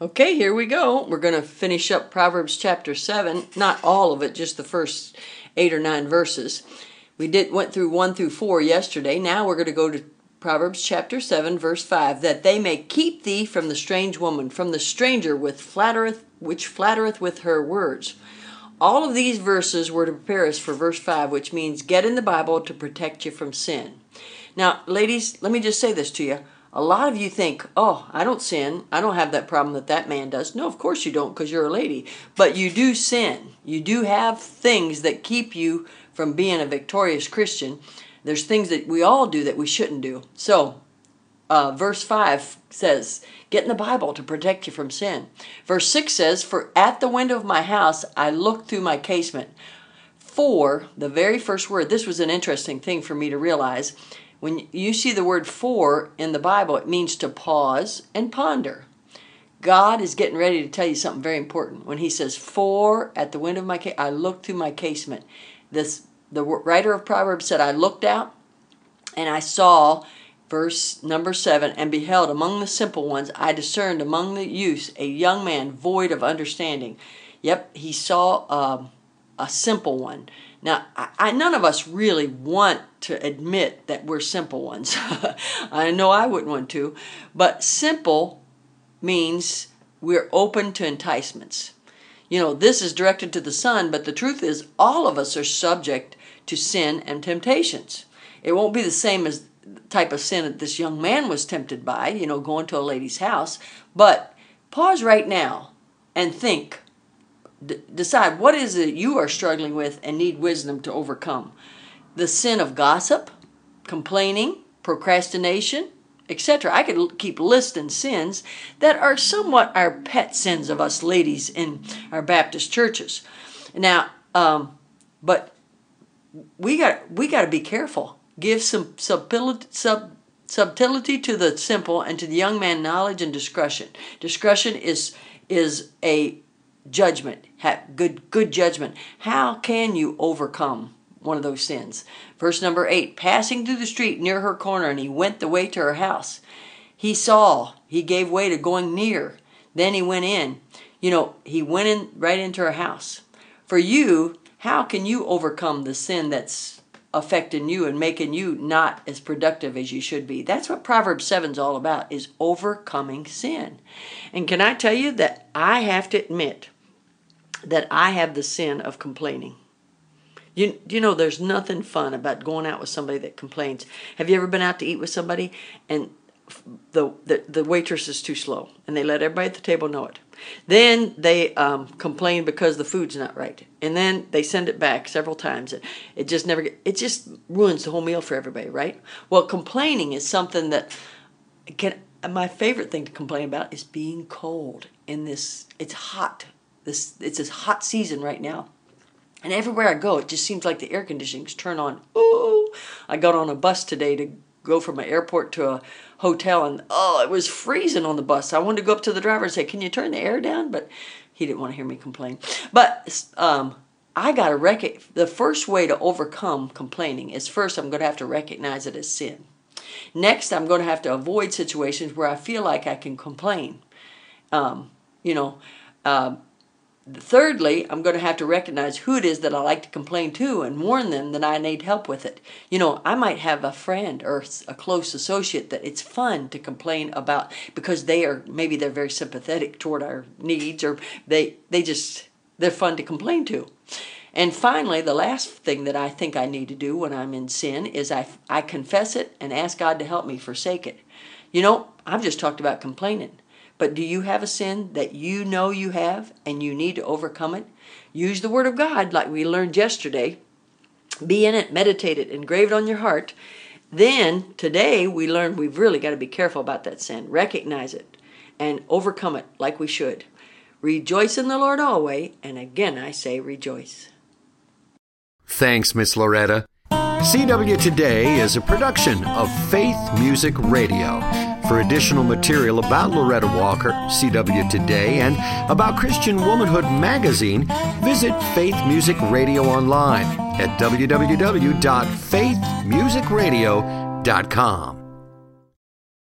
Okay, here we go. We're going to finish up Proverbs chapter 7. Not all of it, just the first 8 or 9 verses. We did went through 1 through 4 yesterday. Now we're going to go to Proverbs chapter 7 verse 5 that they may keep thee from the strange woman, from the stranger with flattereth which flattereth with her words. All of these verses were to prepare us for verse 5, which means get in the Bible to protect you from sin. Now, ladies, let me just say this to you. A lot of you think, oh, I don't sin. I don't have that problem that that man does. No, of course you don't because you're a lady. But you do sin. You do have things that keep you from being a victorious Christian. There's things that we all do that we shouldn't do. So, uh, verse 5 says, Get in the Bible to protect you from sin. Verse 6 says, For at the window of my house I looked through my casement. For, the very first word, this was an interesting thing for me to realize. When you see the word for in the Bible, it means to pause and ponder. God is getting ready to tell you something very important. When he says, For at the window of my case, I looked through my casement. This the writer of Proverbs said, I looked out and I saw, verse number seven, and beheld among the simple ones, I discerned among the youths a young man void of understanding. Yep, he saw um, a simple one. Now, I, I, none of us really want to admit that we're simple ones. I know I wouldn't want to, but simple means we're open to enticements. You know, this is directed to the son, but the truth is, all of us are subject to sin and temptations. It won't be the same as the type of sin that this young man was tempted by, you know, going to a lady's house. But pause right now and think. D- decide what is it you are struggling with and need wisdom to overcome. The sin of gossip, complaining, procrastination, etc. I could keep listing sins that are somewhat our pet sins of us ladies in our Baptist churches. Now, um, but we got we got to be careful. Give some subtility, sub, subtlety to the simple, and to the young man knowledge and discretion. Discretion is is a judgment, good good judgment. How can you overcome one of those sins? Verse number eight: Passing through the street near her corner, and he went the way to her house. He saw. He gave way to going near. Then he went in. You know, he went in right into her house. For you, how can you overcome the sin that's affecting you and making you not as productive as you should be? That's what Proverbs 7 is all about, is overcoming sin. And can I tell you that I have to admit that I have the sin of complaining. You, you know, there's nothing fun about going out with somebody that complains. Have you ever been out to eat with somebody and the, the, the waitress is too slow and they let everybody at the table know it? Then they um, complain because the food's not right, and then they send it back several times. It, it just never it just ruins the whole meal for everybody, right? Well, complaining is something that can. My favorite thing to complain about is being cold in this. It's hot. This it's this hot season right now. And everywhere I go, it just seems like the air conditioning's turn on. Oh, I got on a bus today to go from my airport to a hotel and oh it was freezing on the bus. I wanted to go up to the driver and say can you turn the air down? But he didn't want to hear me complain. But um, i got to rec- the first way to overcome complaining is first i'm going to have to recognize it as sin. Next i'm going to have to avoid situations where i feel like i can complain. Um, you know uh, Thirdly, I'm going to have to recognize who it is that I like to complain to and warn them that I need help with it. You know, I might have a friend or a close associate that it's fun to complain about because they are maybe they're very sympathetic toward our needs or they they just they're fun to complain to. And finally, the last thing that I think I need to do when I'm in sin is I I confess it and ask God to help me forsake it. You know, I've just talked about complaining. But do you have a sin that you know you have and you need to overcome it? Use the Word of God like we learned yesterday. Be in it, meditate it, engrave it on your heart. Then today we learned we've really got to be careful about that sin. Recognize it and overcome it like we should. Rejoice in the Lord always, and again I say rejoice. Thanks, Miss Loretta. CW Today is a production of Faith Music Radio. For additional material about Loretta Walker, CW Today, and about Christian Womanhood magazine, visit Faith Music Radio online at www.faithmusicradio.com.